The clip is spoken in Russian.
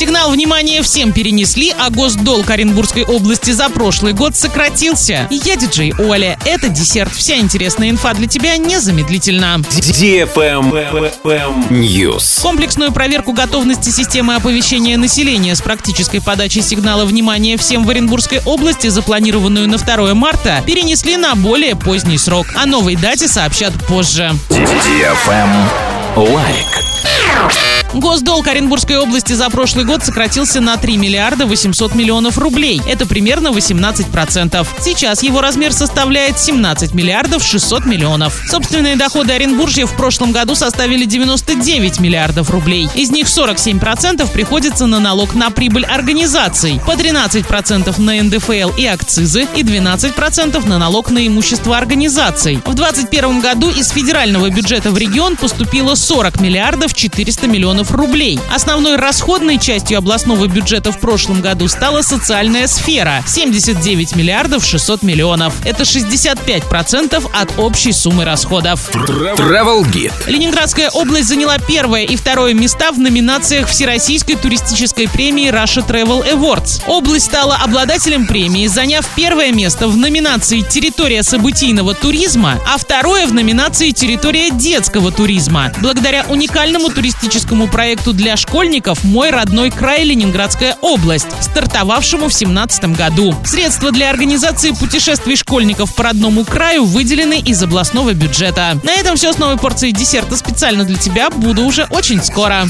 Сигнал внимания всем перенесли, а госдолг Оренбургской области за прошлый год сократился. Я диджей Оля. Это десерт. Вся интересная инфа для тебя незамедлительно. News. Комплексную проверку готовности системы оповещения населения с практической подачей сигнала внимания всем в Оренбургской области, запланированную на 2 марта, перенесли на более поздний срок. О новой дате сообщат позже. Лайк. Госдолг Оренбургской области за прошлый год сократился на 3 миллиарда 800 миллионов рублей. Это примерно 18%. Сейчас его размер составляет 17 миллиардов 600 миллионов. Собственные доходы Оренбуржья в прошлом году составили 99 миллиардов рублей. Из них 47% приходится на налог на прибыль организаций, по 13% на НДФЛ и акцизы и 12% на налог на имущество организаций. В 2021 году из федерального бюджета в регион поступило 40 миллиардов 400 миллионов рублей. Основной расходной частью областного бюджета в прошлом году стала социальная сфера – 79 миллиардов 600 миллионов. Это 65% от общей суммы расходов. Travel Guide. Ленинградская область заняла первое и второе места в номинациях Всероссийской туристической премии Russia Travel Awards. Область стала обладателем премии, заняв первое место в номинации «Территория событийного туризма», а второе в номинации «Территория детского туризма». Благодаря уникальному туристическому проекту для школьников «Мой родной край Ленинградская область», стартовавшему в 2017 году. Средства для организации путешествий школьников по родному краю выделены из областного бюджета. На этом все с новой порцией десерта специально для тебя. Буду уже очень скоро.